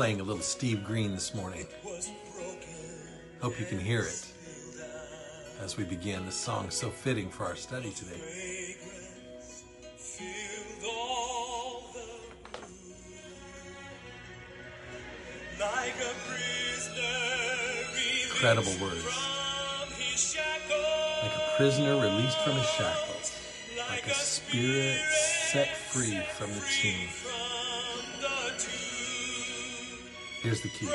playing a little Steve Green this morning. Hope you can hear it as we begin. This song so fitting for our study today. Incredible words. Like a prisoner released from his shackles, like a spirit set free from the tomb. Here's the key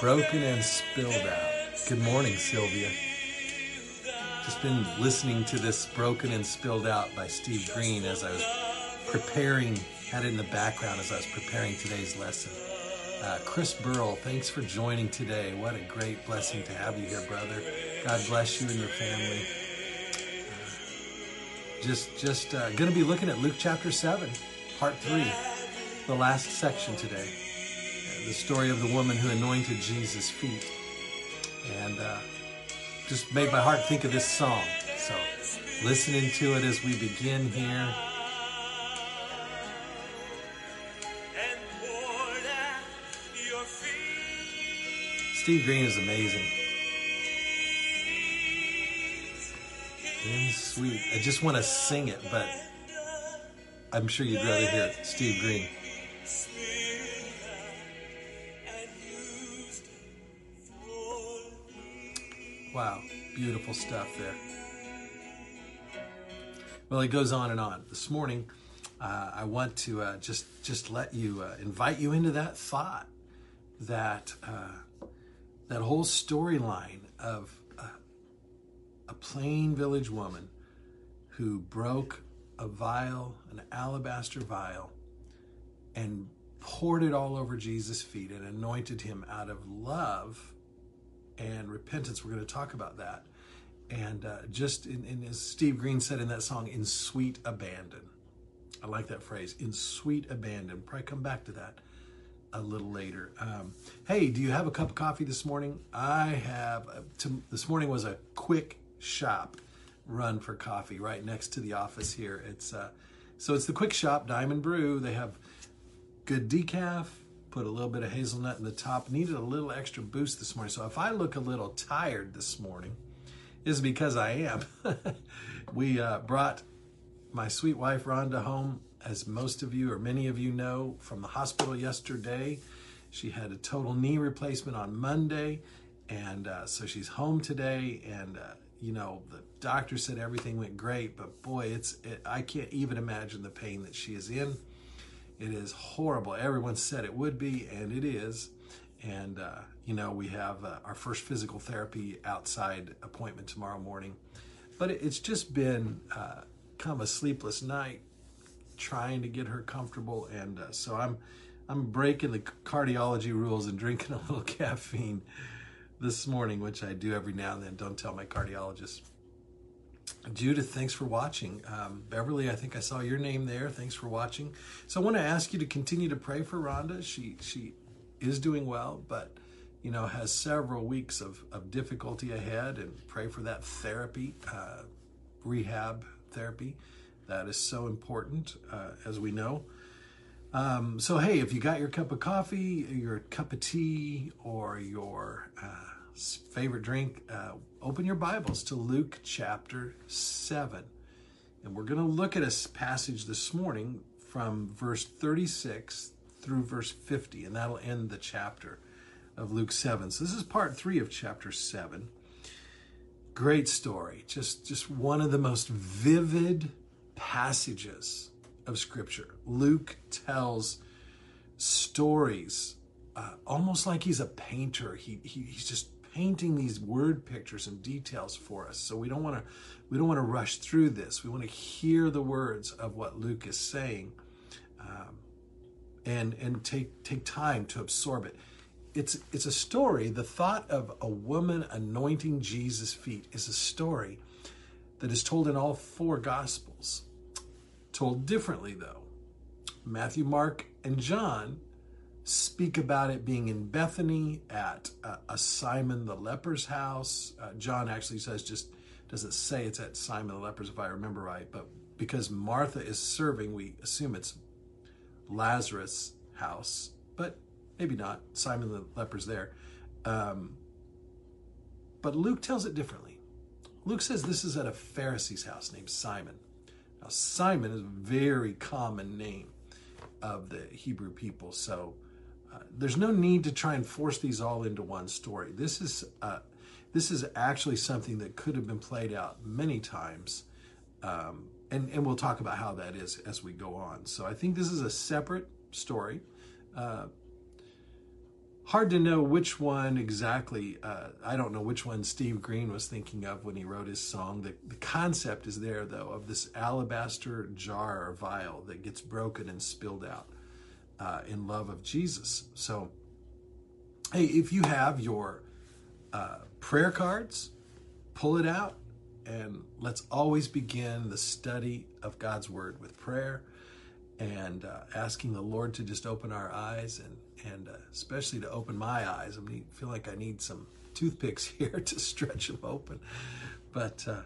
broken and spilled out. Good morning, Sylvia. Just been listening to this Broken and Spilled Out by Steve Green as I was preparing, had it in the background as I was preparing today's lesson. Uh, Chris Burrell, thanks for joining today. What a great blessing to have you here, brother. God bless you and your family. Uh, just, just uh, going to be looking at Luke chapter seven, part three, the last section today. The story of the woman who anointed Jesus' feet, and uh, just made my heart think of this song. So, listening to it as we begin here. Steve Green is amazing. And sweet. I just want to sing it, but I'm sure you'd rather hear it. Steve Green. Wow, beautiful stuff there. Well, it goes on and on. This morning, uh, I want to uh, just just let you uh, invite you into that thought that uh, that whole storyline of uh, a plain village woman who broke a vial, an alabaster vial, and poured it all over Jesus' feet and anointed him out of love and repentance. We're going to talk about that. And uh, just in, in, as Steve Green said in that song, in sweet abandon. I like that phrase, in sweet abandon. Probably come back to that a little later. Um, hey, do you have a cup of coffee this morning? I have. Uh, to, this morning was a quick shop run for coffee right next to the office here. It's uh, so it's the Quick Shop Diamond Brew. They have good decaf, put a little bit of hazelnut in the top. Needed a little extra boost this morning. So if I look a little tired this morning, is because I am. we uh, brought my sweet wife Rhonda home, as most of you or many of you know, from the hospital yesterday. She had a total knee replacement on Monday, and uh, so she's home today. And uh, you know, the doctor said everything went great, but boy, it's it, I can't even imagine the pain that she is in. It is horrible. Everyone said it would be, and it is. And, uh, you know, we have uh, our first physical therapy outside appointment tomorrow morning. But it's just been uh, kind of a sleepless night trying to get her comfortable. And uh, so I'm, I'm breaking the cardiology rules and drinking a little caffeine this morning, which I do every now and then. Don't tell my cardiologist. Judith, thanks for watching. Um, Beverly, I think I saw your name there. Thanks for watching. So I want to ask you to continue to pray for Rhonda. She she is doing well, but you know has several weeks of, of difficulty ahead, and pray for that therapy, uh, rehab therapy. That is so important, uh, as we know. Um, so hey, if you got your cup of coffee, your cup of tea, or your uh, favorite drink, uh, open your Bibles to Luke chapter 7. And we're going to look at a passage this morning from verse 36 through verse 50, and that'll end the chapter of Luke 7. So this is part 3 of chapter 7. Great story. Just just one of the most vivid passages of scripture. Luke tells stories uh, almost like he's a painter. He, he he's just painting these word pictures and details for us. So we don't want to we don't want to rush through this. We want to hear the words of what Luke is saying, um, and and take take time to absorb it. It's it's a story. The thought of a woman anointing Jesus' feet is a story that is told in all four gospels, told differently though. Matthew, Mark, and John speak about it being in Bethany at uh, a Simon the leper's house. Uh, John actually says just doesn't say it's at Simon the leper's if I remember right, but because Martha is serving, we assume it's Lazarus' house. But Maybe not. Simon the leper's there. Um, but Luke tells it differently. Luke says this is at a Pharisee's house named Simon. Now, Simon is a very common name of the Hebrew people, so there's no need to try and force these all into one story. This is uh, this is actually something that could have been played out many times, um, and and we'll talk about how that is as we go on. So I think this is a separate story. Uh, hard to know which one exactly. Uh, I don't know which one Steve Green was thinking of when he wrote his song. The, the concept is there, though, of this alabaster jar or vial that gets broken and spilled out uh, in love of Jesus. So, hey, if you have your uh, prayer cards, pull it out, and let's always begin the study of God's Word with prayer and uh, asking the Lord to just open our eyes and and uh, especially to open my eyes. I mean, feel like I need some toothpicks here to stretch them open. But uh,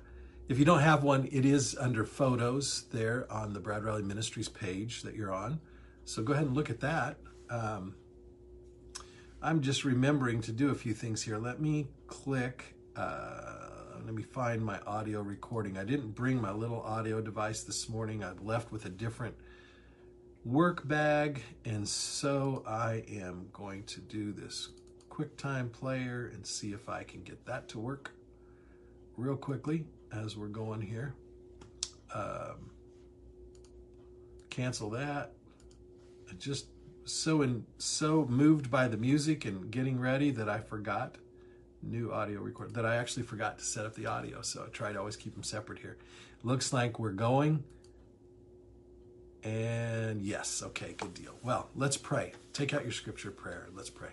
if you don't have one, it is under photos there on the Brad Riley Ministries page that you're on. So go ahead and look at that. Um, I'm just remembering to do a few things here. Let me click. Uh, let me find my audio recording. I didn't bring my little audio device this morning. I left with a different work bag. And so I am going to do this QuickTime player and see if I can get that to work real quickly as we're going here. Um, cancel that. Just so in so moved by the music and getting ready that I forgot new audio record that I actually forgot to set up the audio. So I try to always keep them separate here. Looks like we're going. And yes, okay, good deal. Well, let's pray. Take out your scripture prayer. Let's pray.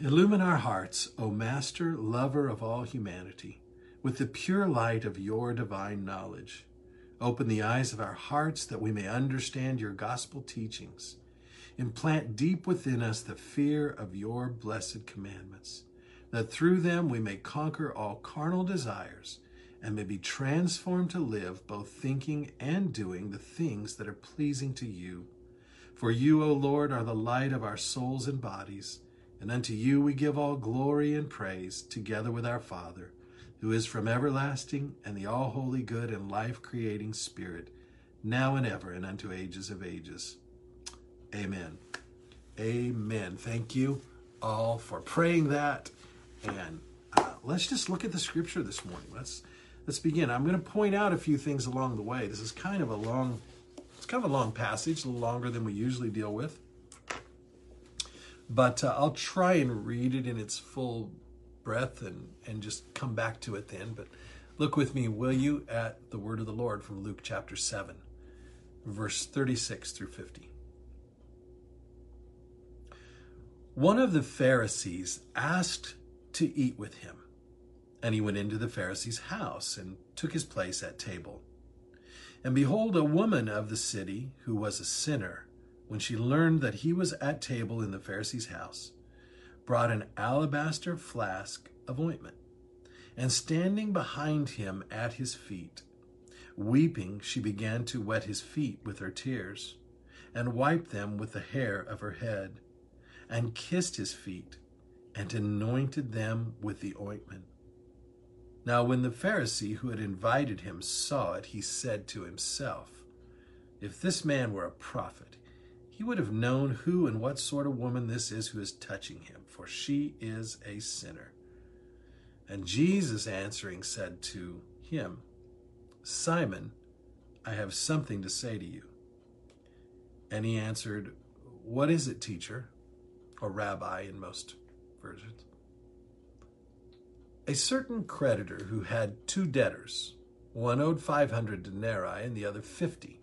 Illumine our hearts, O Master, lover of all humanity, with the pure light of your divine knowledge. Open the eyes of our hearts that we may understand your gospel teachings. Implant deep within us the fear of your blessed commandments, that through them we may conquer all carnal desires and may be transformed to live both thinking and doing the things that are pleasing to you. For you, O Lord, are the light of our souls and bodies, and unto you we give all glory and praise, together with our Father, who is from everlasting, and the all holy, good, and life creating Spirit, now and ever, and unto ages of ages. Amen. Amen. Thank you all for praying that. And uh, let's just look at the scripture this morning. Let's let's begin. I'm going to point out a few things along the way. This is kind of a long, it's kind of a long passage, a little longer than we usually deal with. But uh, I'll try and read it in its full breadth and, and just come back to it then. But look with me, will you, at the word of the Lord from Luke chapter 7, verse 36 through 50. One of the Pharisees asked to eat with him. And he went into the Pharisee's house and took his place at table. And behold, a woman of the city, who was a sinner, when she learned that he was at table in the Pharisee's house, brought an alabaster flask of ointment. And standing behind him at his feet, weeping, she began to wet his feet with her tears, and wiped them with the hair of her head, and kissed his feet, and anointed them with the ointment. Now, when the Pharisee who had invited him saw it, he said to himself, If this man were a prophet, he would have known who and what sort of woman this is who is touching him, for she is a sinner. And Jesus answering said to him, Simon, I have something to say to you. And he answered, What is it, teacher? Or rabbi in most versions. A certain creditor who had two debtors, one owed 500 denarii and the other 50.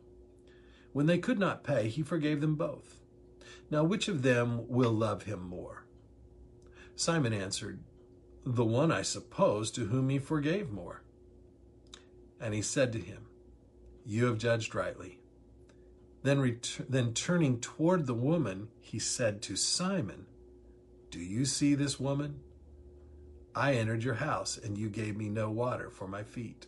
When they could not pay, he forgave them both. Now, which of them will love him more? Simon answered, The one, I suppose, to whom he forgave more. And he said to him, You have judged rightly. Then, ret- then turning toward the woman, he said to Simon, Do you see this woman? I entered your house, and you gave me no water for my feet.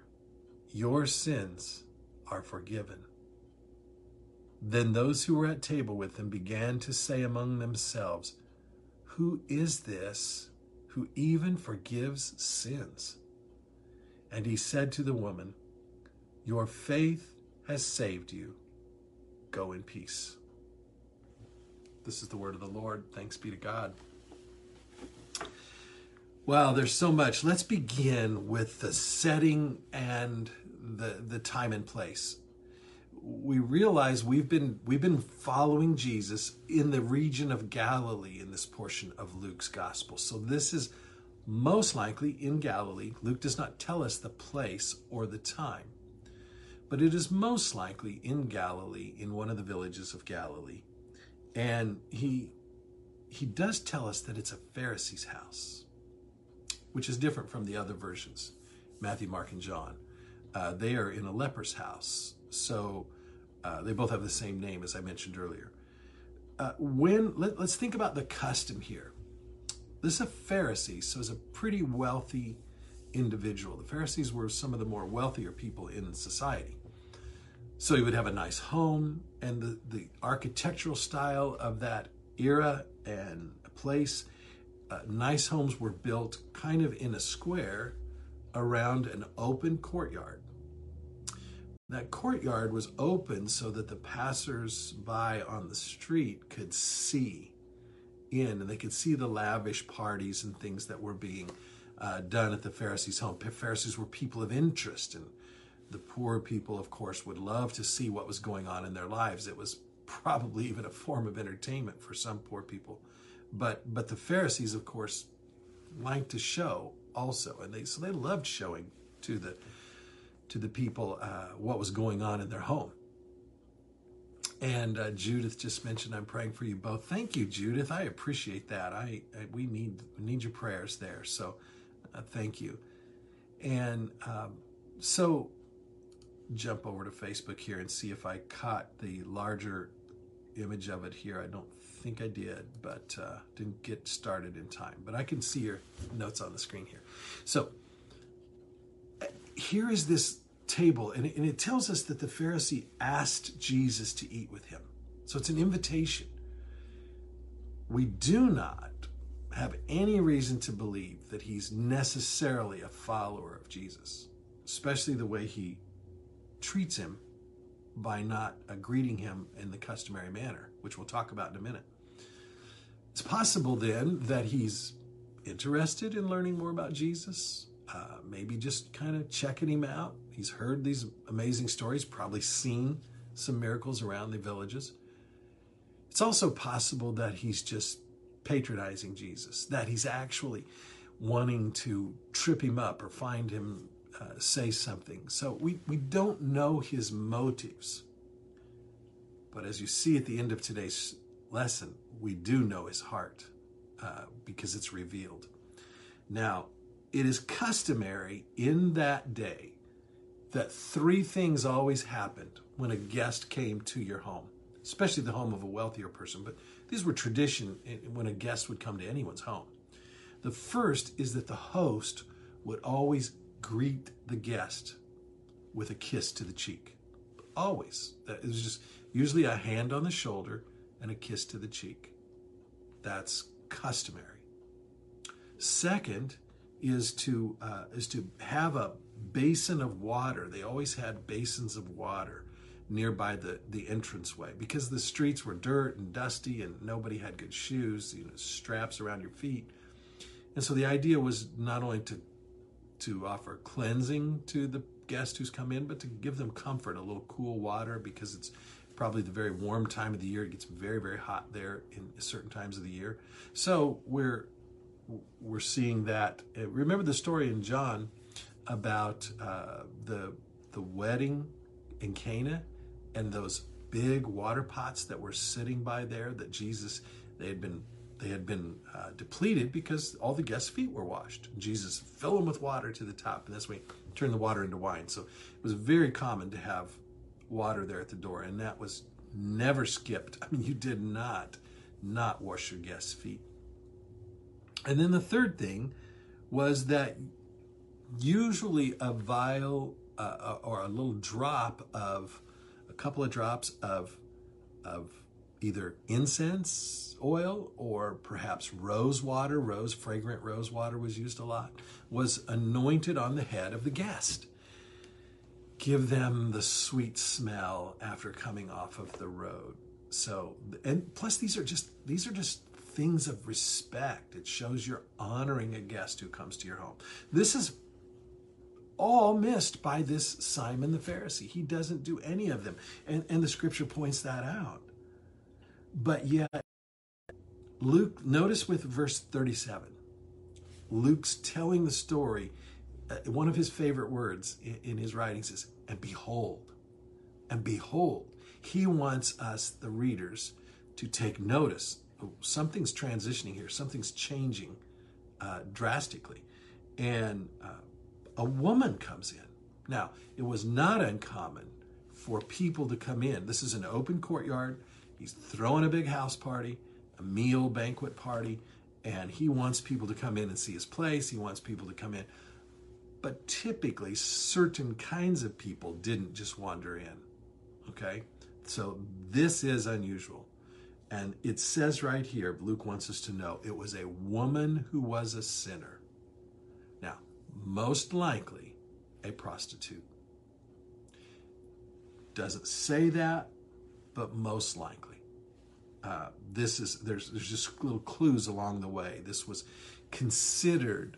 Your sins are forgiven. Then those who were at table with him began to say among themselves, Who is this who even forgives sins? And he said to the woman, Your faith has saved you. Go in peace. This is the word of the Lord. Thanks be to God. Wow, there's so much. Let's begin with the setting and the the time and place we realize we've been we've been following Jesus in the region of Galilee in this portion of Luke's gospel. So this is most likely in Galilee. Luke does not tell us the place or the time. But it is most likely in Galilee in one of the villages of Galilee. And he he does tell us that it's a Pharisee's house, which is different from the other versions, Matthew, Mark, and John. Uh, they are in a leper's house so uh, they both have the same name, as I mentioned earlier. Uh, when let, us think about the custom here. This is a Pharisee, so it's a pretty wealthy individual. The Pharisees were some of the more wealthier people in society. So he would have a nice home, and the, the architectural style of that era and place, uh, nice homes were built kind of in a square around an open courtyard. That courtyard was open so that the passers-by on the street could see in and they could see the lavish parties and things that were being uh, done at the Pharisees' home. Pharisees were people of interest, and the poor people, of course, would love to see what was going on in their lives. It was probably even a form of entertainment for some poor people. But but the Pharisees, of course, liked to show also, and they so they loved showing to the to the people uh, what was going on in their home. And uh, Judith just mentioned, "I'm praying for you both." Thank you, Judith. I appreciate that. I, I we need we need your prayers there. So, uh, thank you. And um, so, jump over to Facebook here and see if I caught the larger image of it here. I don't think I did, but uh, didn't get started in time. But I can see your notes on the screen here. So here is this table, and it, and it tells us that the Pharisee asked Jesus to eat with him. So it's an invitation. We do not have any reason to believe that he's necessarily a follower of Jesus, especially the way he treats him by not greeting him in the customary manner, which we'll talk about in a minute. It's possible then that he's interested in learning more about Jesus, uh, maybe just kind of checking him out. He's heard these amazing stories, probably seen some miracles around the villages. It's also possible that he's just patronizing Jesus, that he's actually wanting to trip him up or find him uh, say something. So we, we don't know his motives. But as you see at the end of today's lesson, we do know his heart uh, because it's revealed. Now, it is customary in that day that three things always happened when a guest came to your home, especially the home of a wealthier person. But these were tradition when a guest would come to anyone's home. The first is that the host would always greet the guest with a kiss to the cheek. Always. That was just usually a hand on the shoulder and a kiss to the cheek. That's customary. Second is to uh, is to have a basin of water. They always had basins of water nearby the the entranceway because the streets were dirt and dusty and nobody had good shoes, you know, straps around your feet. And so the idea was not only to to offer cleansing to the guest who's come in, but to give them comfort, a little cool water because it's probably the very warm time of the year. It gets very, very hot there in certain times of the year. So we're we're seeing that. Remember the story in John about uh, the the wedding in Cana and those big water pots that were sitting by there that Jesus they had been they had been uh, depleted because all the guests' feet were washed. Jesus filled them with water to the top, and this way turn the water into wine. So it was very common to have water there at the door, and that was never skipped. I mean, you did not not wash your guests' feet. And then the third thing was that usually a vial uh, or a little drop of a couple of drops of of either incense oil or perhaps rose water, rose fragrant rose water was used a lot, was anointed on the head of the guest. Give them the sweet smell after coming off of the road. So, and plus these are just these are just things of respect. It shows you're honoring a guest who comes to your home. This is all missed by this Simon the Pharisee. He doesn't do any of them. And, and the scripture points that out. But yet, Luke, notice with verse 37, Luke's telling the story. Uh, one of his favorite words in, in his writings is, and behold, and behold. He wants us, the readers, to take notice. Oh, something's transitioning here, something's changing uh, drastically. And uh, a woman comes in. Now, it was not uncommon for people to come in. This is an open courtyard. He's throwing a big house party, a meal banquet party, and he wants people to come in and see his place. He wants people to come in. But typically, certain kinds of people didn't just wander in. Okay? So this is unusual. And it says right here, Luke wants us to know it was a woman who was a sinner. Most likely a prostitute. Doesn't say that, but most likely. Uh, this is there's there's just little clues along the way. This was considered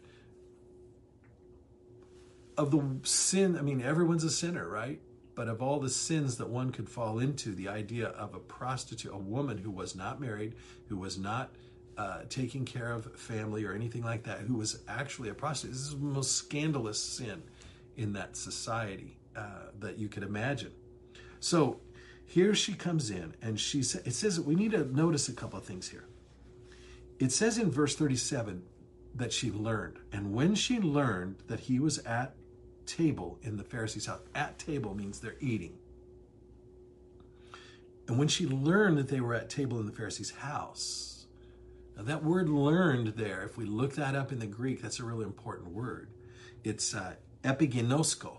of the sin. I mean, everyone's a sinner, right? But of all the sins that one could fall into, the idea of a prostitute, a woman who was not married, who was not uh, taking care of family or anything like that, who was actually a prostitute, this is the most scandalous sin in that society uh, that you could imagine. So here she comes in and she says, it says we need to notice a couple of things here. It says in verse 37 that she learned. And when she learned that he was at table in the Pharisee's house, at table means they're eating. And when she learned that they were at table in the Pharisee's house, now that word learned there, if we look that up in the Greek, that's a really important word. It's uh, epiginosko.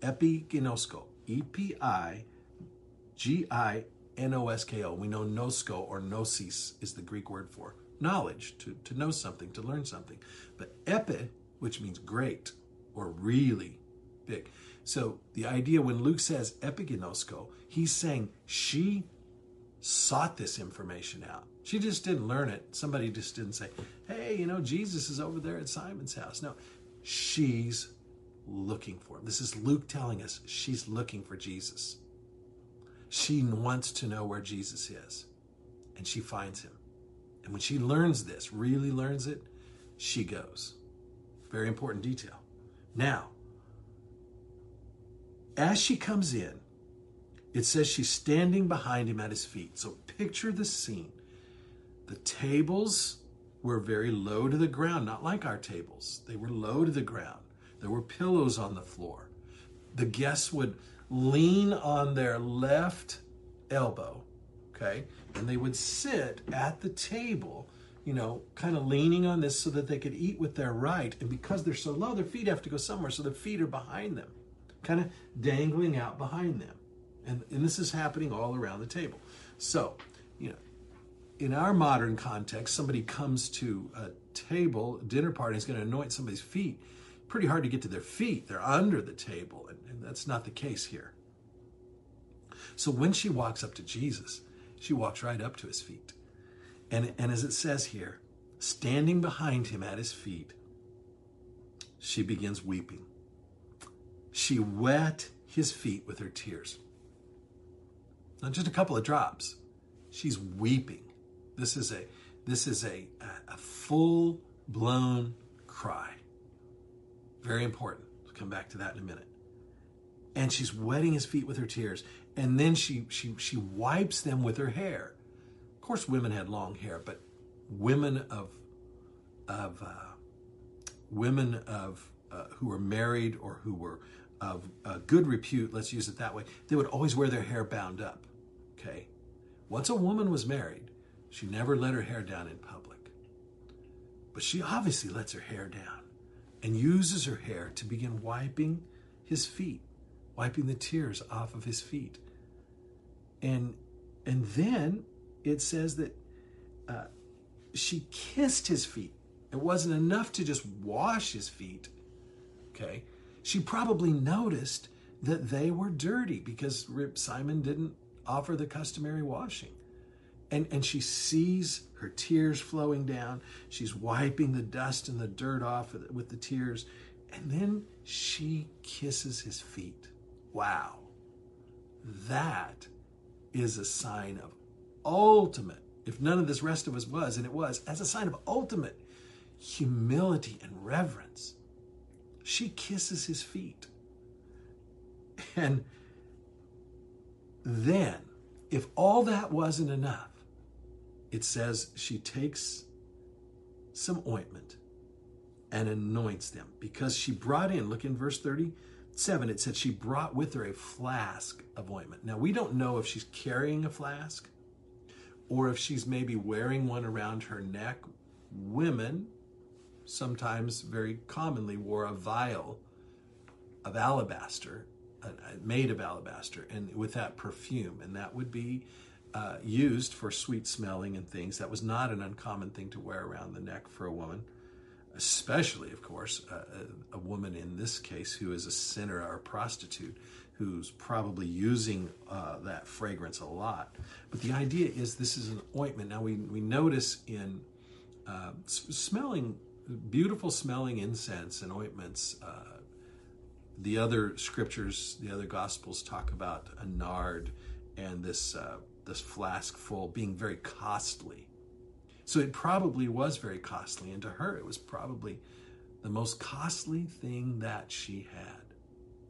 Epiginosko. E P I G I N O S K O. We know nosko or gnosis is the Greek word for knowledge, to, to know something, to learn something. But epi, which means great or really big. So the idea when Luke says epiginosko, he's saying she sought this information out. She just didn't learn it. Somebody just didn't say, hey, you know, Jesus is over there at Simon's house. No, she's looking for him. This is Luke telling us she's looking for Jesus. She wants to know where Jesus is, and she finds him. And when she learns this, really learns it, she goes. Very important detail. Now, as she comes in, it says she's standing behind him at his feet. So picture the scene. The tables were very low to the ground, not like our tables. They were low to the ground. There were pillows on the floor. The guests would lean on their left elbow, okay? And they would sit at the table, you know, kind of leaning on this so that they could eat with their right. And because they're so low, their feet have to go somewhere, so their feet are behind them, kind of dangling out behind them. And, and this is happening all around the table. So, you know, in our modern context, somebody comes to a table, a dinner party, is going to anoint somebody's feet. Pretty hard to get to their feet. They're under the table. And that's not the case here. So when she walks up to Jesus, she walks right up to his feet. And, and as it says here, standing behind him at his feet, she begins weeping. She wet his feet with her tears. Not just a couple of drops. She's weeping. This is a this is a, a, full blown cry. Very important. We'll come back to that in a minute. and she's wetting his feet with her tears. And then she she she wipes them with her hair. Of course, women had long hair, but women of of uh, women of uh, who were married or who were of uh, good repute, let's use it that way, they would always wear their hair bound up. Okay, once a woman was married, she never let her hair down in public, but she obviously lets her hair down and uses her hair to begin wiping his feet, wiping the tears off of his feet. And and then it says that uh, she kissed his feet. It wasn't enough to just wash his feet. Okay, she probably noticed that they were dirty because Simon didn't offer the customary washing. And, and she sees her tears flowing down. She's wiping the dust and the dirt off with the tears. And then she kisses his feet. Wow. That is a sign of ultimate, if none of this rest of us was, and it was, as a sign of ultimate humility and reverence. She kisses his feet. And then, if all that wasn't enough, it says she takes some ointment and anoints them because she brought in, look in verse 37, it said she brought with her a flask of ointment. Now, we don't know if she's carrying a flask or if she's maybe wearing one around her neck. Women sometimes very commonly wore a vial of alabaster, uh, made of alabaster, and with that perfume, and that would be uh, used for sweet smelling and things. That was not an uncommon thing to wear around the neck for a woman, especially, of course, a, a woman in this case who is a sinner or a prostitute who's probably using uh, that fragrance a lot. But the idea is this is an ointment. Now we, we notice in uh, smelling, beautiful smelling incense and ointments. Uh, the other scriptures, the other gospels talk about a nard and this uh, this flask full being very costly. So it probably was very costly, and to her, it was probably the most costly thing that she had.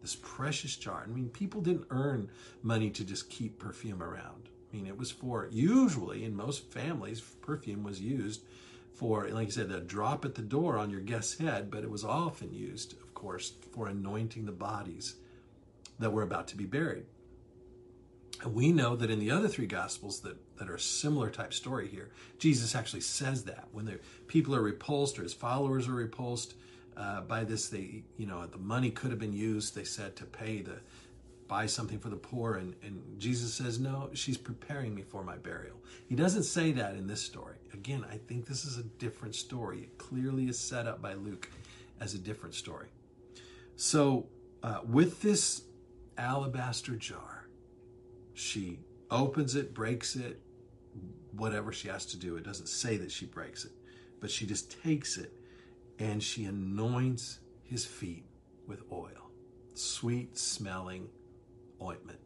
This precious jar. I mean, people didn't earn money to just keep perfume around. I mean, it was for usually in most families, perfume was used for, like I said, a drop at the door on your guest's head, but it was often used, of course, for anointing the bodies that were about to be buried. We know that in the other three gospels that, that are a similar type story here, Jesus actually says that when the people are repulsed or his followers are repulsed uh, by this, they you know the money could have been used. They said to pay the buy something for the poor, and, and Jesus says no, she's preparing me for my burial. He doesn't say that in this story. Again, I think this is a different story. It clearly is set up by Luke as a different story. So uh, with this alabaster jar she opens it, breaks it, whatever she has to do. It doesn't say that she breaks it, but she just takes it and she anoints his feet with oil, sweet smelling ointment.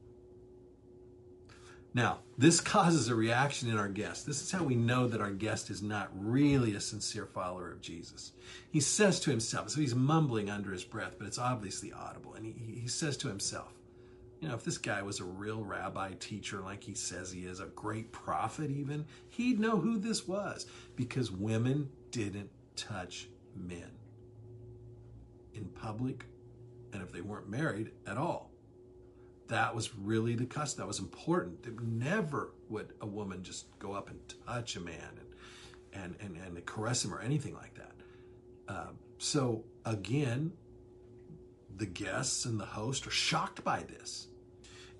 Now, this causes a reaction in our guest. This is how we know that our guest is not really a sincere follower of Jesus. He says to himself, so he's mumbling under his breath, but it's obviously audible. And he, he says to himself, you know, if this guy was a real rabbi teacher like he says he is, a great prophet even, he'd know who this was because women didn't touch men in public and if they weren't married at all. That was really the custom. That was important. It never would a woman just go up and touch a man and and and, and caress him or anything like that. Uh, so again, the guests and the host are shocked by this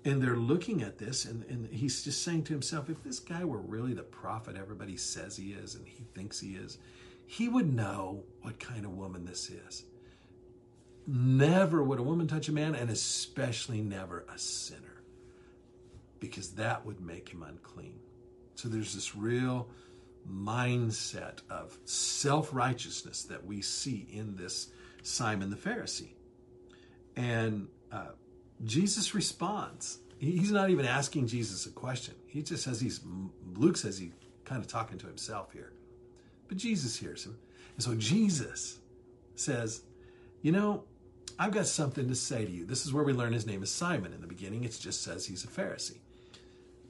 and they're looking at this and, and he's just saying to himself if this guy were really the prophet everybody says he is and he thinks he is he would know what kind of woman this is. Never would a woman touch a man and especially never a sinner because that would make him unclean. So there's this real mindset of self-righteousness that we see in this simon the pharisee. And uh, Jesus responds. He's not even asking Jesus a question. He just says he's, Luke says he's kind of talking to himself here. But Jesus hears him. And so Jesus says, You know, I've got something to say to you. This is where we learn his name is Simon. In the beginning, it just says he's a Pharisee.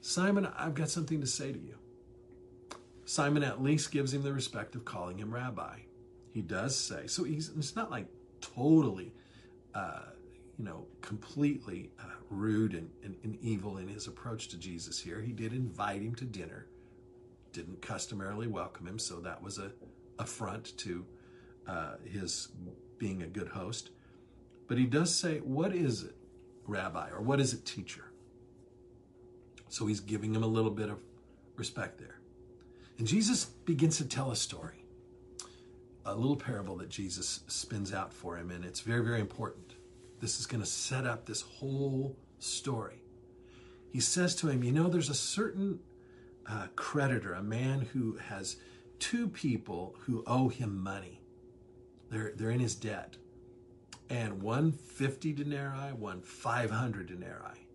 Simon, I've got something to say to you. Simon at least gives him the respect of calling him rabbi. He does say, so he's it's not like totally, uh, you know, completely uh, rude and, and, and evil in his approach to Jesus here. He did invite him to dinner, didn't customarily welcome him, so that was a affront to uh, his being a good host. But he does say, What is it, rabbi, or what is it, teacher? So he's giving him a little bit of respect there. And Jesus begins to tell a story, a little parable that Jesus spins out for him, and it's very, very important. This is going to set up this whole story. He says to him, You know, there's a certain uh, creditor, a man who has two people who owe him money. They're, they're in his debt. And one 50 denarii, one 500 denarii.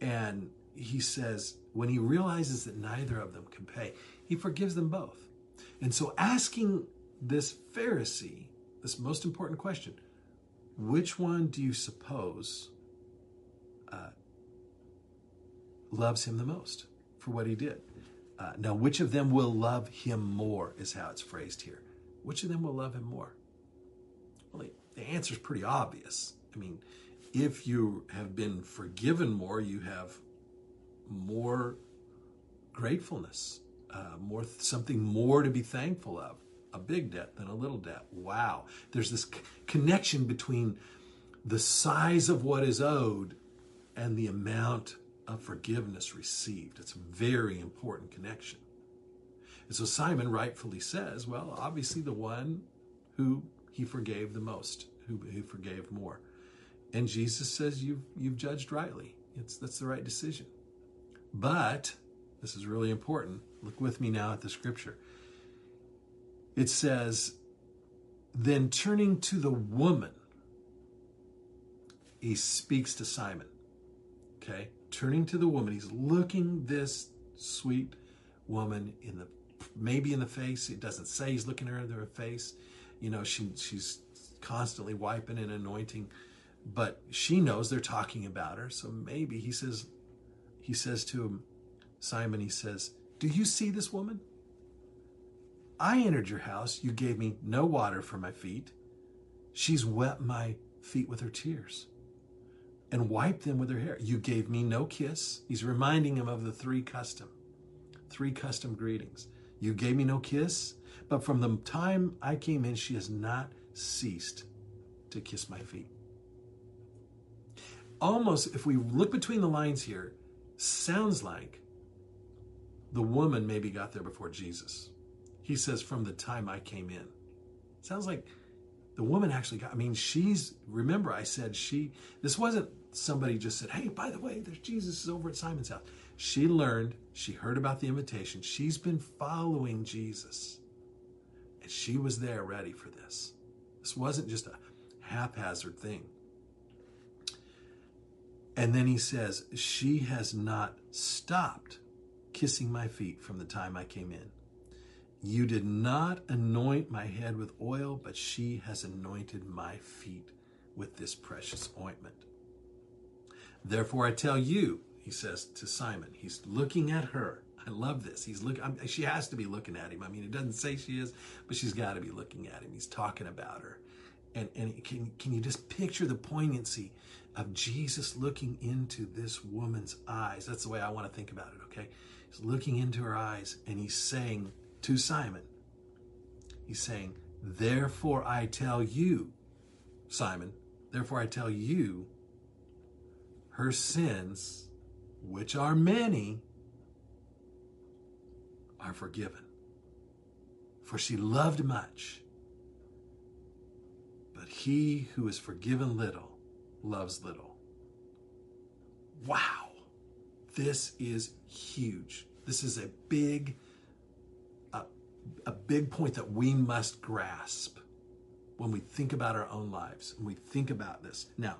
And he says, when he realizes that neither of them can pay, he forgives them both. And so, asking this Pharisee this most important question which one do you suppose uh, loves him the most for what he did? Uh, now, which of them will love him more, is how it's phrased here. Which of them will love him more? Well, the answer is pretty obvious. I mean, if you have been forgiven more, you have more gratefulness, uh, more something more to be thankful of. A big debt than a little debt. Wow. There's this c- connection between the size of what is owed and the amount of forgiveness received. It's a very important connection. And so Simon rightfully says, well, obviously the one who he forgave the most, who, who forgave more. And Jesus says, you've, you've judged rightly. It's, that's the right decision. But, this is really important. Look with me now at the scripture. It says, then turning to the woman, he speaks to Simon. Okay? Turning to the woman, he's looking this sweet woman in the maybe in the face. It doesn't say he's looking her in the face. You know, she she's constantly wiping and anointing, but she knows they're talking about her. So maybe he says, he says to him, Simon, he says, Do you see this woman? I entered your house. You gave me no water for my feet. She's wet my feet with her tears and wiped them with her hair. You gave me no kiss. He's reminding him of the three custom, three custom greetings. You gave me no kiss, but from the time I came in, she has not ceased to kiss my feet. Almost, if we look between the lines here, sounds like the woman maybe got there before Jesus. He says, from the time I came in. Sounds like the woman actually got, I mean, she's, remember, I said she, this wasn't somebody just said, hey, by the way, there's Jesus is over at Simon's house. She learned, she heard about the invitation. She's been following Jesus. And she was there ready for this. This wasn't just a haphazard thing. And then he says, She has not stopped kissing my feet from the time I came in. You did not anoint my head with oil, but she has anointed my feet with this precious ointment. Therefore, I tell you, he says to Simon, he's looking at her. I love this. He's looking. She has to be looking at him. I mean, it doesn't say she is, but she's got to be looking at him. He's talking about her, and and can can you just picture the poignancy of Jesus looking into this woman's eyes? That's the way I want to think about it. Okay, he's looking into her eyes, and he's saying to Simon, he's saying, "Therefore I tell you, Simon. Therefore I tell you." her sins, which are many, are forgiven. For she loved much, but he who is forgiven little loves little. Wow, this is huge. This is a big, a, big point that we must grasp when we think about our own lives and we think about this. Now,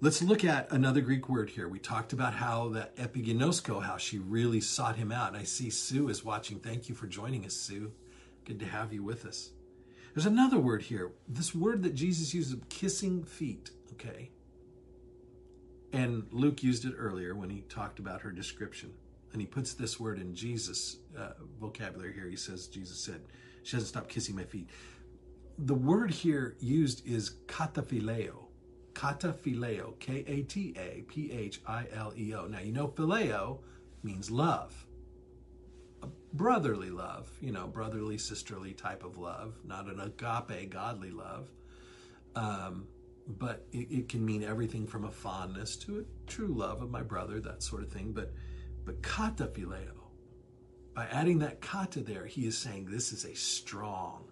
Let's look at another Greek word here. We talked about how the epiginosko, how she really sought him out. And I see Sue is watching. Thank you for joining us, Sue. Good to have you with us. There's another word here. This word that Jesus uses, of kissing feet, okay? And Luke used it earlier when he talked about her description. And he puts this word in Jesus' uh, vocabulary here. He says, Jesus said, She doesn't stop kissing my feet. The word here used is kataphileo. Kataphileo, K A T A P H I L E O. Now, you know, phileo means love, a brotherly love, you know, brotherly, sisterly type of love, not an agape, godly love. Um, but it, it, can mean everything from a fondness to a true love of my brother, that sort of thing. But but kata phileo, by adding that kata there, he is saying this is a strong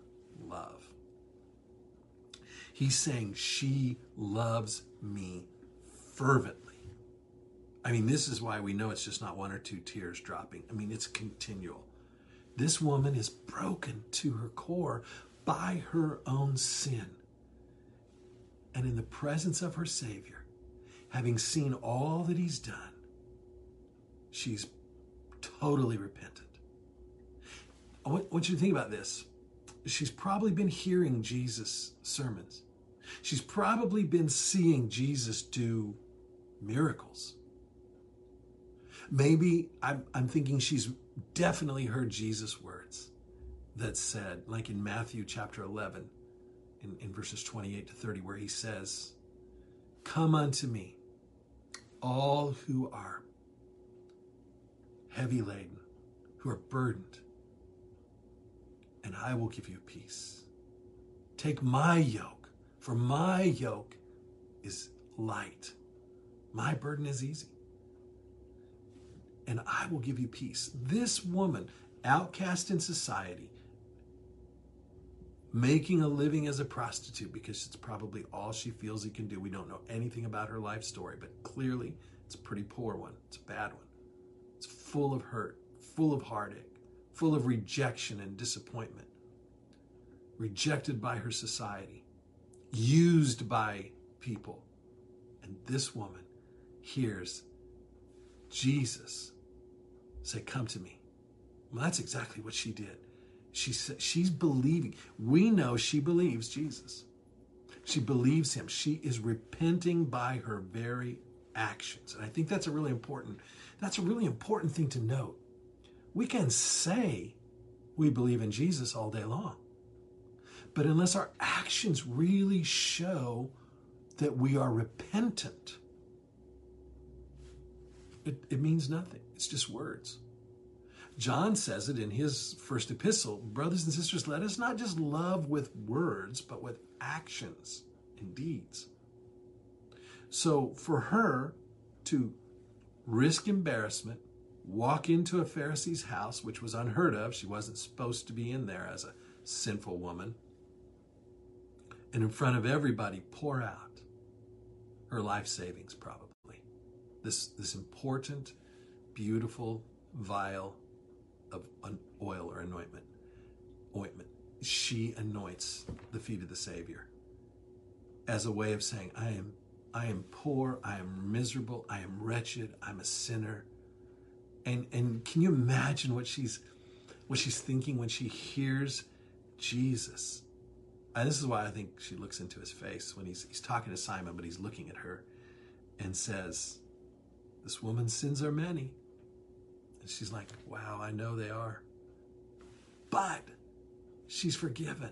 love. He's saying she loves me fervently. I mean, this is why we know it's just not one or two tears dropping. I mean, it's continual. This woman is broken to her core by her own sin and in the presence of her Savior, having seen all that He's done, she's totally repentant. I want you to think about this. She's probably been hearing Jesus' sermons. She's probably been seeing Jesus do miracles. Maybe I'm, I'm thinking she's definitely heard Jesus' words that said, like in Matthew chapter 11, in, in verses 28 to 30, where he says, Come unto me, all who are heavy laden, who are burdened, and I will give you peace. Take my yoke, for my yoke is light. My burden is easy. And I will give you peace. This woman, outcast in society, making a living as a prostitute because it's probably all she feels he can do. We don't know anything about her life story, but clearly it's a pretty poor one. It's a bad one. Full of hurt, full of heartache, full of rejection and disappointment. Rejected by her society, used by people. And this woman hears Jesus say, Come to me. Well, that's exactly what she did. She said, she's believing. We know she believes Jesus. She believes him. She is repenting by her very actions. And I think that's a really important that's a really important thing to note. We can say we believe in Jesus all day long. But unless our actions really show that we are repentant, it, it means nothing. It's just words. John says it in his first epistle Brothers and sisters, let us not just love with words, but with actions and deeds. So for her to risk embarrassment, walk into a Pharisee's house, which was unheard of, she wasn't supposed to be in there as a sinful woman, and in front of everybody pour out her life savings, probably. This, this important, beautiful vial of an oil or anointment. Ointment. She anoints the feet of the Savior as a way of saying, I am I am poor, I am miserable, I am wretched, I'm a sinner. And and can you imagine what she's what she's thinking when she hears Jesus? And this is why I think she looks into his face when he's he's talking to Simon, but he's looking at her and says, This woman's sins are many. And she's like, wow, I know they are. But she's forgiven.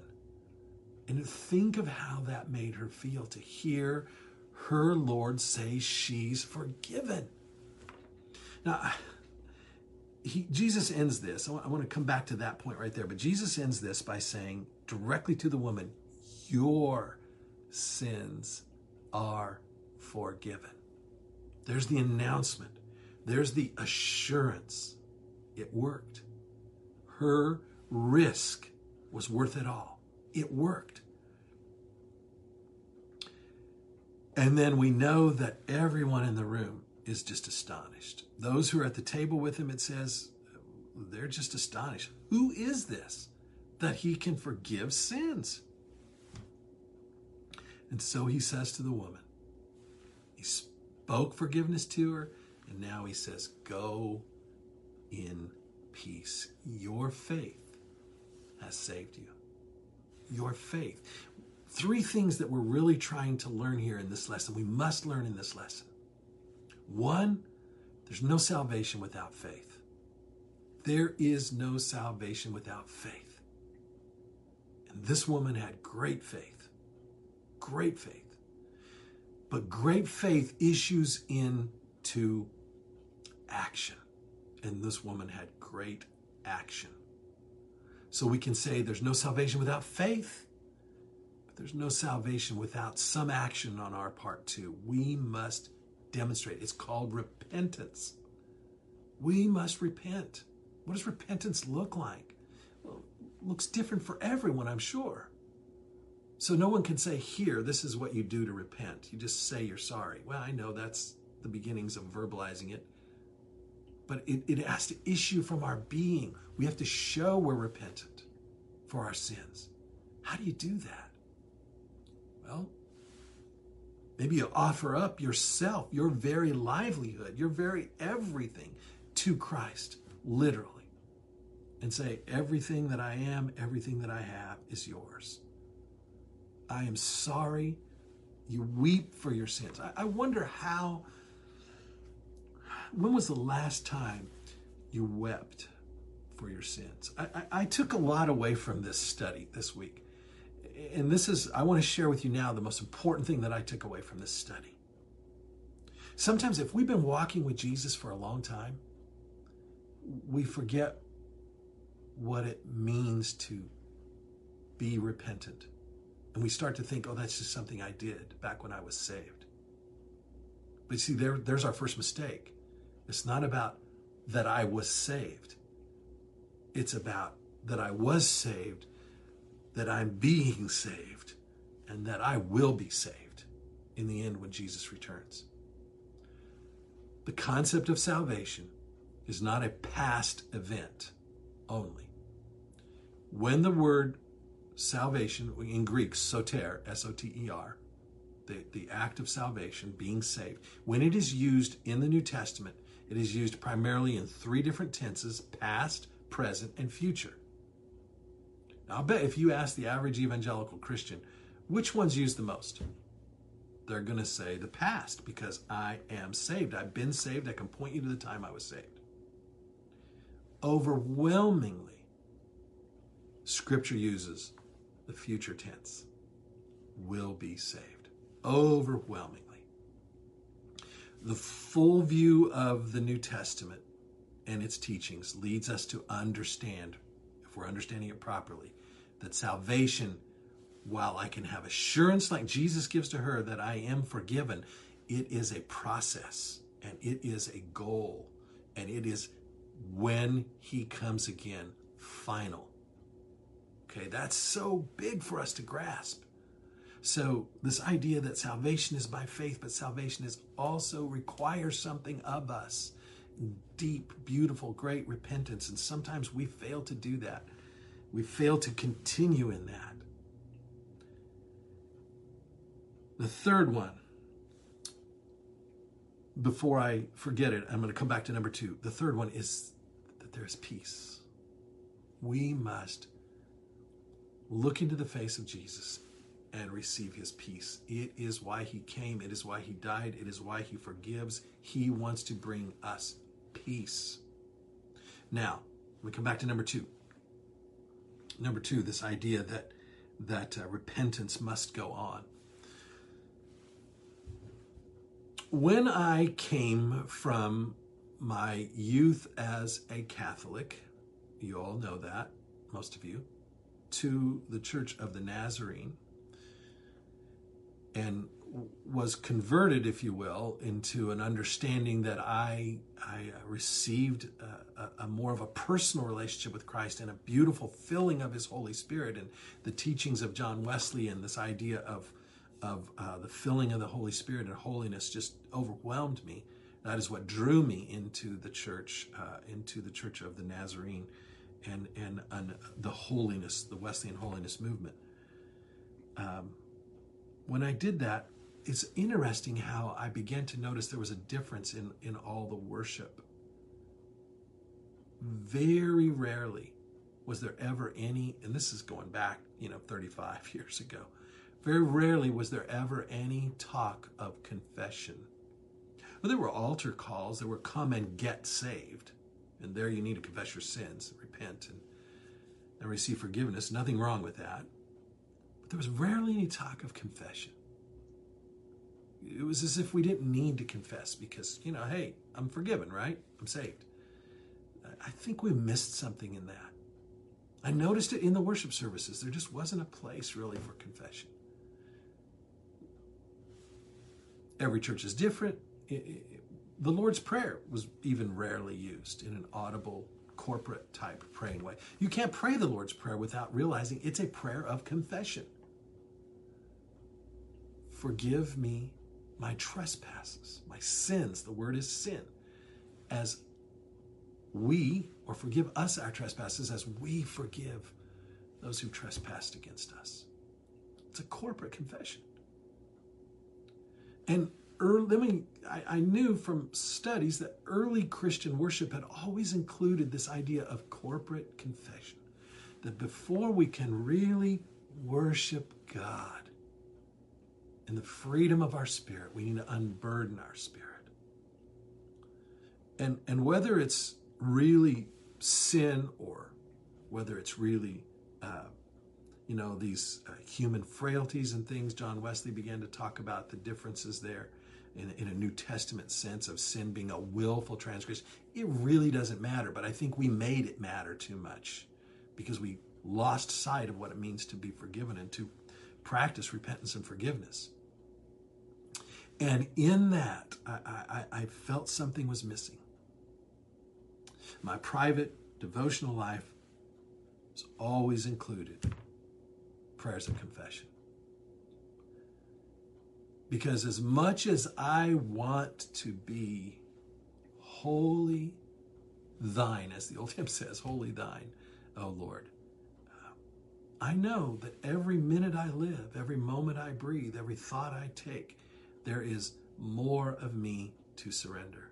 And think of how that made her feel to hear her Lord say she's forgiven. Now, he, Jesus ends this. I want, I want to come back to that point right there. But Jesus ends this by saying directly to the woman, Your sins are forgiven. There's the announcement. There's the assurance. It worked. Her risk was worth it all. It worked. And then we know that everyone in the room is just astonished. Those who are at the table with him, it says, they're just astonished. Who is this that he can forgive sins? And so he says to the woman, he spoke forgiveness to her. And now he says, Go in peace. Your faith has saved you. your faith. Three things that we're really trying to learn here in this lesson. We must learn in this lesson. One, there's no salvation without faith. There is no salvation without faith. And this woman had great faith. Great faith. But great faith issues into action. And this woman had great action. So we can say there's no salvation without faith, there's no salvation without some action on our part too. We must demonstrate. It's called repentance. We must repent. What does repentance look like? Well, looks different for everyone, I'm sure. So no one can say, here, this is what you do to repent. You just say you're sorry. Well, I know that's the beginnings of verbalizing it but it, it has to issue from our being. We have to show we're repentant for our sins. How do you do that? Well, maybe you offer up yourself, your very livelihood, your very everything to Christ, literally, and say, Everything that I am, everything that I have is yours. I am sorry. You weep for your sins. I, I wonder how when was the last time you wept for your sins? I, I, I took a lot away from this study this week. And this is, I want to share with you now the most important thing that I took away from this study. Sometimes, if we've been walking with Jesus for a long time, we forget what it means to be repentant. And we start to think, oh, that's just something I did back when I was saved. But see, there, there's our first mistake. It's not about that I was saved. It's about that I was saved, that I'm being saved, and that I will be saved in the end when Jesus returns. The concept of salvation is not a past event only. When the word salvation, in Greek, soter, S O T E R, the, the act of salvation, being saved, when it is used in the New Testament, it is used primarily in three different tenses past, present, and future. Now, I'll bet if you ask the average evangelical Christian, which one's used the most? They're going to say the past because I am saved. I've been saved. I can point you to the time I was saved. Overwhelmingly, Scripture uses the future tense will be saved. Overwhelmingly the full view of the New Testament and its teachings leads us to understand, we're understanding it properly, that salvation, while I can have assurance like Jesus gives to her that I am forgiven, it is a process and it is a goal and it is when he comes again, final. Okay, that's so big for us to grasp. So, this idea that salvation is by faith, but salvation is also requires something of us deep, beautiful, great repentance. And sometimes we fail to do that. We fail to continue in that. The third one, before I forget it, I'm going to come back to number two. The third one is that there's peace. We must look into the face of Jesus and receive his peace. It is why he came. It is why he died. It is why he forgives. He wants to bring us peace. Now, we come back to number two. Number two, this idea that that uh, repentance must go on. When I came from my youth as a Catholic, you all know that, most of you, to the Church of the Nazarene, and was converted, if you will, into an understanding that I I received a, a, more of a personal relationship with Christ and a beautiful filling of His Holy Spirit and the teachings of John Wesley and this idea of of uh, the filling of the Holy Spirit and holiness just overwhelmed me. That is what drew me into the church, uh, into the Church of the Nazarene, and and, and the holiness, the Wesleyan holiness movement. Um, when I did that, it's interesting how I began to notice there was a difference in, in all the worship. Very rarely was there ever any, and this is going back, you know, 35 years ago, very rarely was there ever any talk of confession. Well, there were altar calls, there were come and get saved. And there you need to confess your sins, and repent, and, and receive forgiveness. Nothing wrong with that. But there was rarely any talk of confession. It was as if we didn't need to confess because, you know, hey, I'm forgiven, right? I'm saved. I think we missed something in that. I noticed it in the worship services. There just wasn't a place really for confession. Every church is different. The Lord's Prayer was even rarely used in an audible, corporate type praying way. You can't pray the Lord's Prayer without realizing it's a prayer of confession. Forgive me my trespasses, my sins. The word is sin. As we, or forgive us our trespasses as we forgive those who trespassed against us. It's a corporate confession. And early, I, I knew from studies that early Christian worship had always included this idea of corporate confession. That before we can really worship God in the freedom of our spirit, we need to unburden our spirit. And, and whether it's really sin or whether it's really, uh, you know, these uh, human frailties and things. John Wesley began to talk about the differences there in, in a New Testament sense of sin being a willful transgression. It really doesn't matter, but I think we made it matter too much because we lost sight of what it means to be forgiven and to practice repentance and forgiveness. And in that, I, I, I felt something was missing my private devotional life has always included prayers of confession. Because as much as I want to be holy thine, as the old hymn says, holy thine, O Lord, I know that every minute I live, every moment I breathe, every thought I take, there is more of me to surrender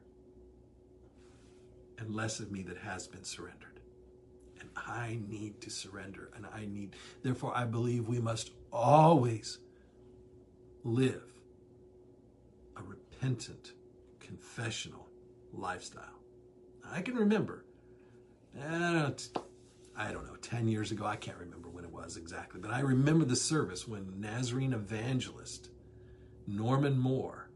and less of me that has been surrendered. And I need to surrender, and I need, therefore, I believe we must always live a repentant, confessional lifestyle. I can remember, eh, I don't know, 10 years ago, I can't remember when it was exactly, but I remember the service when Nazarene evangelist Norman Moore.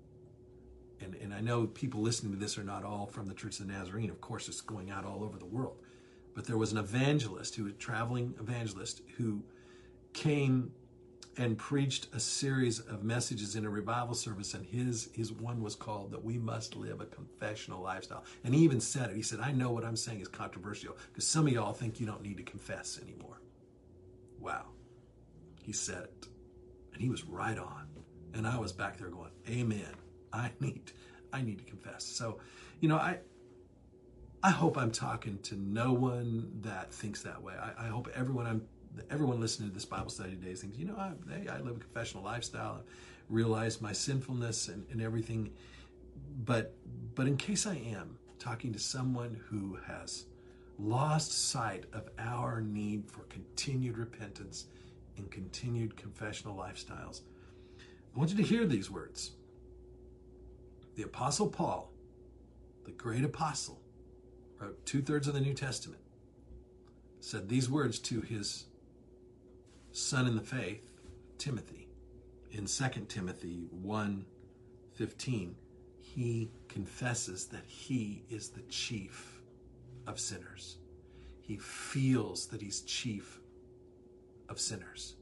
And, and I know people listening to this are not all from the Church of the Nazarene. Of course, it's going out all over the world. But there was an evangelist who a traveling evangelist who came and preached a series of messages in a revival service and his his one was called that we must live a confessional lifestyle. And he even said it. He said i know what i'm saying is controversial because some of y'all think you don't need to confess anymore. Wow. He said it. And he was right on and i was back there going amen I need I need to confess. So, you know, I I hope I'm talking to no one that thinks that way. I, I hope everyone I'm everyone listening to this Bible study today thinks, you know, I, hey, I live a confessional lifestyle, realize my sinfulness and, and everything. But but in case I am talking to someone who has lost sight of our need for continued repentance and continued confessional lifestyles, I want you to hear these words. The Apostle Paul, the great apostle, wrote two thirds of the New Testament, said these words to his son in the faith, Timothy, in 2 Timothy 1 15. He confesses that he is the chief of sinners. He feels that he's chief of sinners.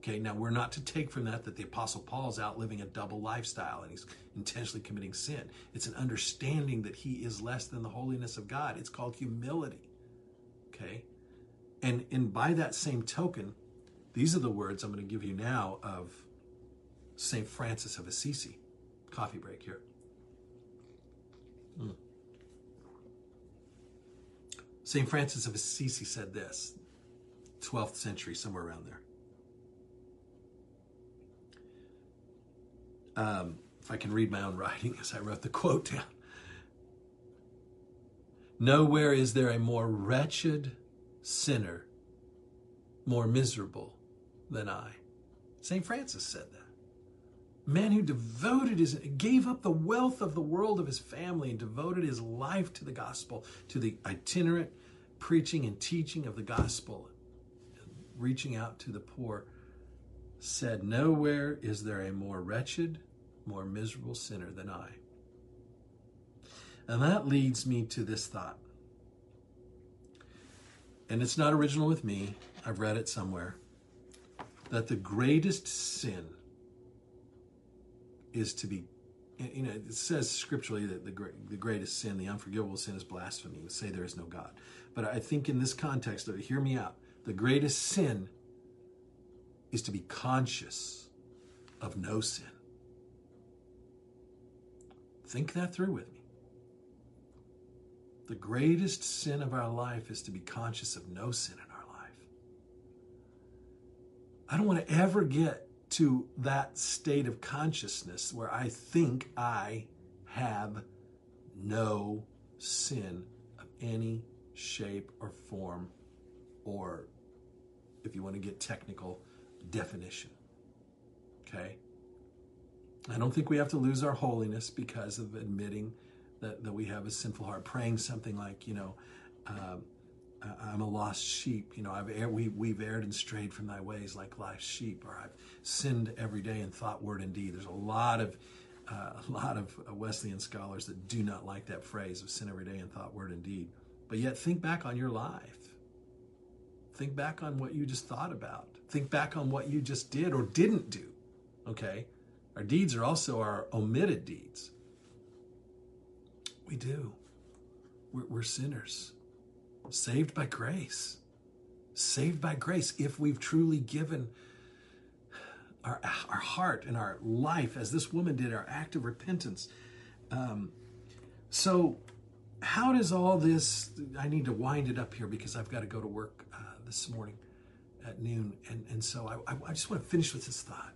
Okay, now we're not to take from that that the Apostle Paul is out living a double lifestyle and he's intentionally committing sin. It's an understanding that he is less than the holiness of God. It's called humility. Okay, and and by that same token, these are the words I'm going to give you now of Saint Francis of Assisi. Coffee break here. Mm. St. Francis of Assisi said this, 12th century, somewhere around there. Um, if I can read my own writing as I wrote the quote down. Nowhere is there a more wretched sinner more miserable than I. St. Francis said that. Man who devoted his, gave up the wealth of the world of his family and devoted his life to the gospel, to the itinerant preaching and teaching of the gospel, reaching out to the poor, said, Nowhere is there a more wretched, more miserable sinner than I. And that leads me to this thought. And it's not original with me, I've read it somewhere. That the greatest sin is to be, you know, it says scripturally that the, the greatest sin, the unforgivable sin, is blasphemy, say there is no God. But I think in this context, hear me out, the greatest sin is to be conscious of no sin. Think that through with me. The greatest sin of our life is to be conscious of no sin in our life. I don't want to ever get to that state of consciousness where I think I have no sin of any shape or form, or if you want to get technical, definition. Okay? I don't think we have to lose our holiness because of admitting that, that we have a sinful heart, praying something like, you know, um, I'm a lost sheep. You know, I've erred, we, we've erred and strayed from thy ways like lost sheep, or I've sinned every day in thought, word, and deed. There's a lot of uh, a lot of Wesleyan scholars that do not like that phrase of sin every day in thought, word, and deed. But yet, think back on your life. Think back on what you just thought about. Think back on what you just did or didn't do. Okay? Our deeds are also our omitted deeds. We do. We're, we're sinners saved by grace. Saved by grace if we've truly given our, our heart and our life, as this woman did, our act of repentance. Um, so, how does all this? I need to wind it up here because I've got to go to work uh, this morning at noon. And, and so I, I just want to finish with this thought.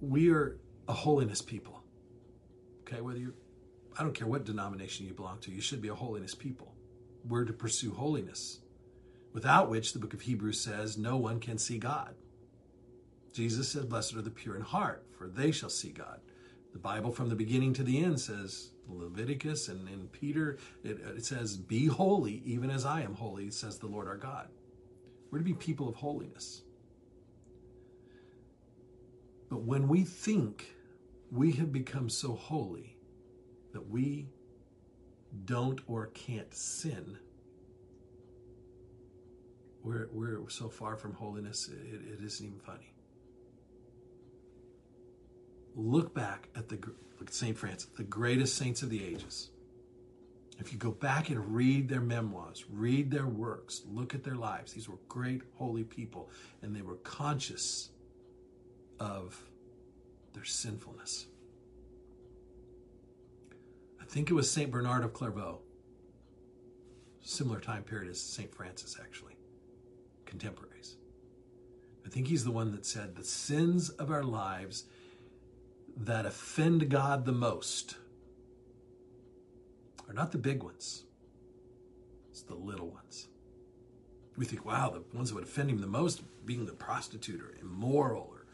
We are a holiness people. Okay, whether you're I don't care what denomination you belong to, you should be a holiness people. We're to pursue holiness, without which the book of Hebrews says no one can see God. Jesus said, Blessed are the pure in heart, for they shall see God. The Bible from the beginning to the end says, Leviticus and in Peter, it, it says, Be holy, even as I am holy, says the Lord our God. We're to be people of holiness. But when we think we have become so holy, that we don't or can't sin, we're, we're so far from holiness, it, it isn't even funny. Look back at the look at St. Francis, the greatest saints of the ages. If you go back and read their memoirs, read their works, look at their lives, these were great holy people, and they were conscious of their sinfulness I think it was St. Bernard of Clairvaux. Similar time period as St. Francis, actually. Contemporaries. I think he's the one that said the sins of our lives that offend God the most are not the big ones, it's the little ones. We think, wow, the ones that would offend him the most being the prostitute or immoral or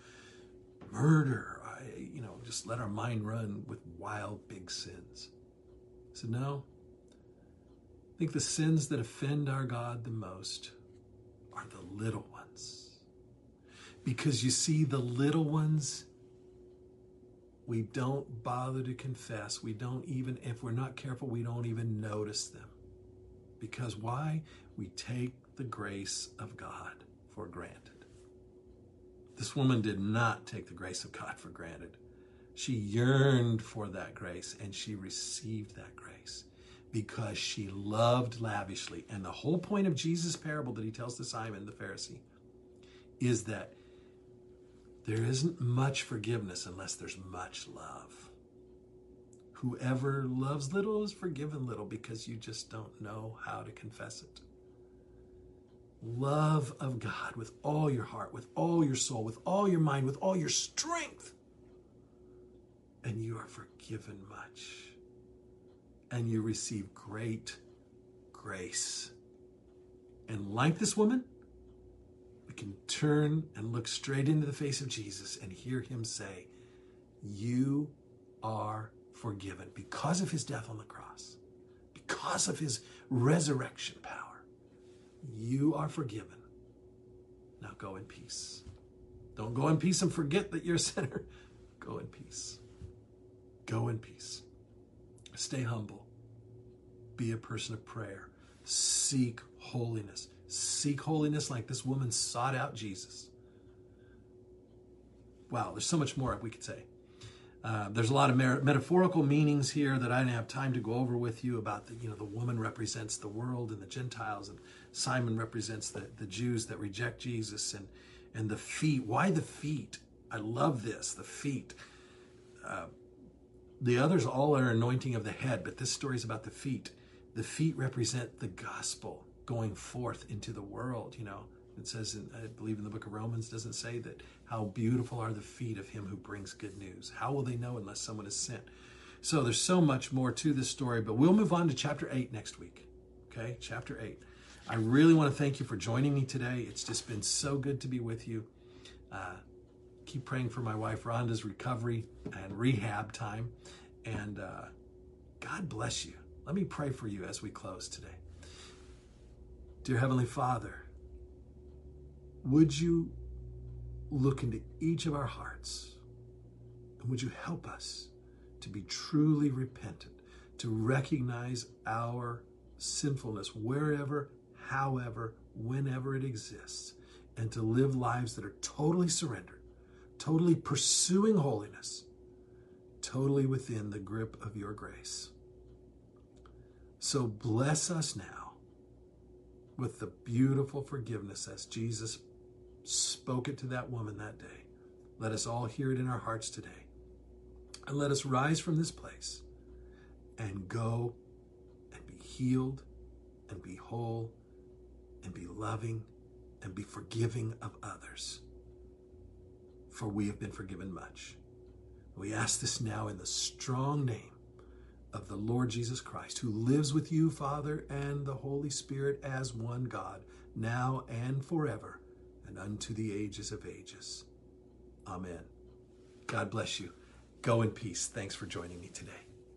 murder. I, you know, just let our mind run with wild big sins. I said, No. I think the sins that offend our God the most are the little ones. Because you see, the little ones, we don't bother to confess. We don't even, if we're not careful, we don't even notice them. Because why? We take the grace of God for granted. This woman did not take the grace of God for granted. She yearned for that grace and she received that grace because she loved lavishly. And the whole point of Jesus' parable that he tells to Simon the Pharisee is that there isn't much forgiveness unless there's much love. Whoever loves little is forgiven little because you just don't know how to confess it. Love of God with all your heart, with all your soul, with all your mind, with all your strength and you are forgiven much. and you receive great grace. And like this woman, can turn and look straight into the face of Jesus and hear him say, You are forgiven because of his death on the cross, because of his resurrection power. You are forgiven. Now go in peace. Don't go in peace and forget that you're a sinner. Go in peace. Go in peace. Stay humble. Be a person of prayer. Seek holiness. Seek holiness like this woman sought out Jesus. Wow, there's so much more we could say. Uh, there's a lot of mer- metaphorical meanings here that I didn't have time to go over with you about the, you know, the woman represents the world and the Gentiles, and Simon represents the, the Jews that reject Jesus, and, and the feet. Why the feet? I love this, the feet. Uh, the others all are anointing of the head, but this story is about the feet. The feet represent the gospel going forth into the world, you know. It says, in, I believe in the book of Romans, doesn't say that how beautiful are the feet of him who brings good news. How will they know unless someone is sent? So there's so much more to this story, but we'll move on to chapter 8 next week. Okay, chapter 8. I really want to thank you for joining me today. It's just been so good to be with you. Uh, keep praying for my wife Rhonda's recovery and rehab time. And uh, God bless you. Let me pray for you as we close today. Dear Heavenly Father, would you look into each of our hearts and would you help us to be truly repentant, to recognize our sinfulness wherever, however, whenever it exists, and to live lives that are totally surrendered, totally pursuing holiness, totally within the grip of your grace. So bless us now with the beautiful forgiveness as Jesus spoke it to that woman that day. Let us all hear it in our hearts today. And let us rise from this place and go and be healed and be whole and be loving and be forgiving of others. For we have been forgiven much. We ask this now in the strong name of the Lord Jesus Christ, who lives with you, Father, and the Holy Spirit as one God, now and forever and unto the ages of ages. Amen. God bless you. Go in peace. Thanks for joining me today.